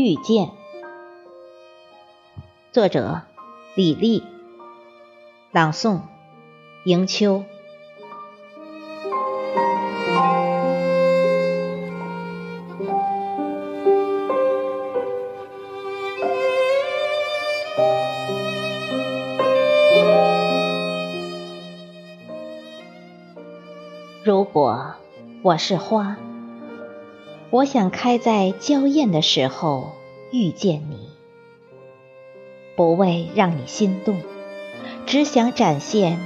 遇见，作者李丽，朗诵迎秋。如果我是花。我想开在娇艳的时候遇见你，不为让你心动，只想展现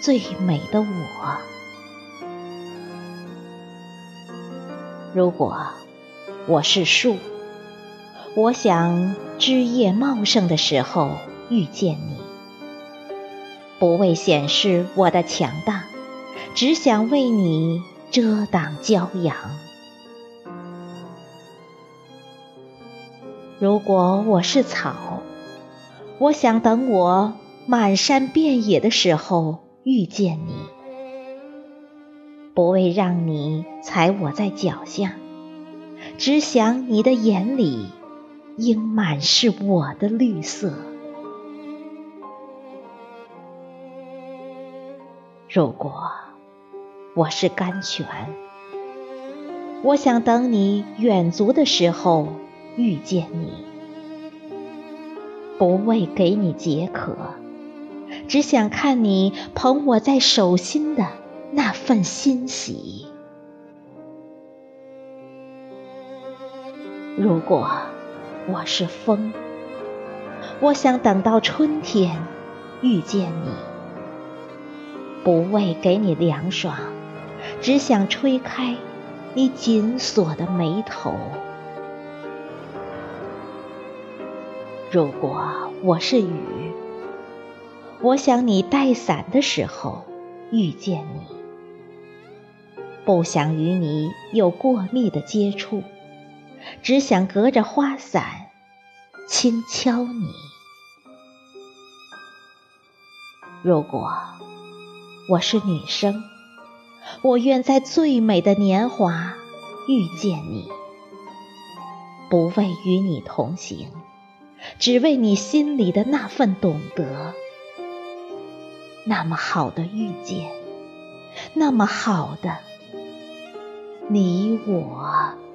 最美的我。如果我是树，我想枝叶茂盛的时候遇见你，不为显示我的强大，只想为你遮挡骄阳。如果我是草，我想等我满山遍野的时候遇见你，不为让你踩我在脚下，只想你的眼里应满是我的绿色。如果我是甘泉，我想等你远足的时候。遇见你，不为给你解渴，只想看你捧我在手心的那份欣喜。如果我是风，我想等到春天遇见你，不为给你凉爽，只想吹开你紧锁的眉头。如果我是雨，我想你带伞的时候遇见你，不想与你有过密的接触，只想隔着花伞轻敲你。如果我是女生，我愿在最美的年华遇见你，不为与你同行。只为你心里的那份懂得，那么好的遇见，那么好的你我。